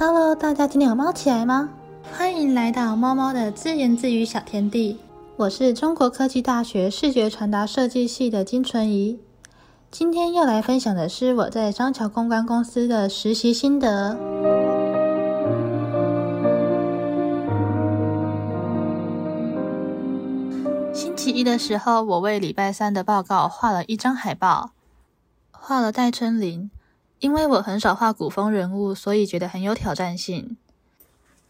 Hello，大家今天有猫起来吗？欢迎来到猫猫的自言自语小天地。我是中国科技大学视觉传达设计系的金纯怡。今天要来分享的是我在张桥公关公司的实习心得。星期一的时候，我为礼拜三的报告画了一张海报，画了戴春林。因为我很少画古风人物，所以觉得很有挑战性。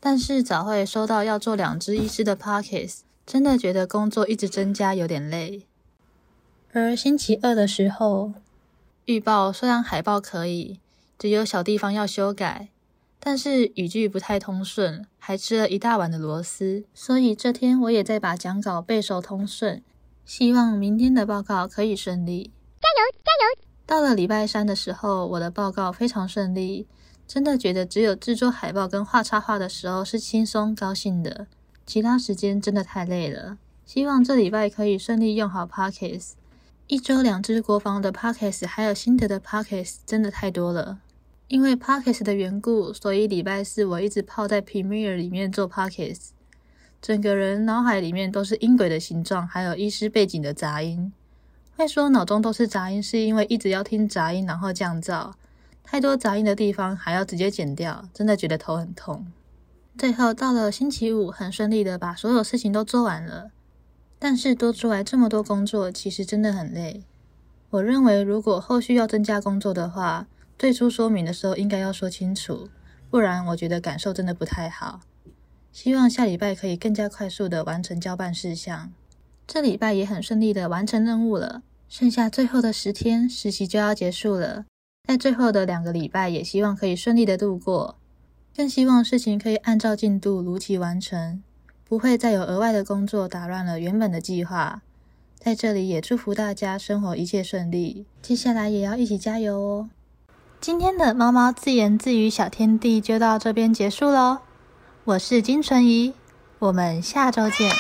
但是早会收到要做两只一只的 pockets，真的觉得工作一直增加有点累。而星期二的时候，预报虽然海报可以，只有小地方要修改，但是语句不太通顺，还吃了一大碗的螺丝。所以这天我也在把讲稿背熟通顺，希望明天的报告可以顺利。加油，加油！到了礼拜三的时候，我的报告非常顺利，真的觉得只有制作海报跟画插画的时候是轻松高兴的，其他时间真的太累了。希望这礼拜可以顺利用好 Pockets，一周两支国防的 Pockets，还有心得的 Pockets，真的太多了。因为 Pockets 的缘故，所以礼拜四我一直泡在 Premiere 里面做 Pockets，整个人脑海里面都是音轨的形状，还有医师背景的杂音。会说脑中都是杂音，是因为一直要听杂音，然后降噪，太多杂音的地方还要直接剪掉，真的觉得头很痛。最后到了星期五，很顺利的把所有事情都做完了，但是多出来这么多工作，其实真的很累。我认为如果后续要增加工作的话，最初说明的时候应该要说清楚，不然我觉得感受真的不太好。希望下礼拜可以更加快速的完成交办事项。这礼拜也很顺利的完成任务了。剩下最后的十天，实习就要结束了。在最后的两个礼拜，也希望可以顺利的度过，更希望事情可以按照进度如期完成，不会再有额外的工作打乱了原本的计划。在这里也祝福大家生活一切顺利，接下来也要一起加油哦。今天的猫猫自言自语小天地就到这边结束喽。我是金纯怡，我们下周见。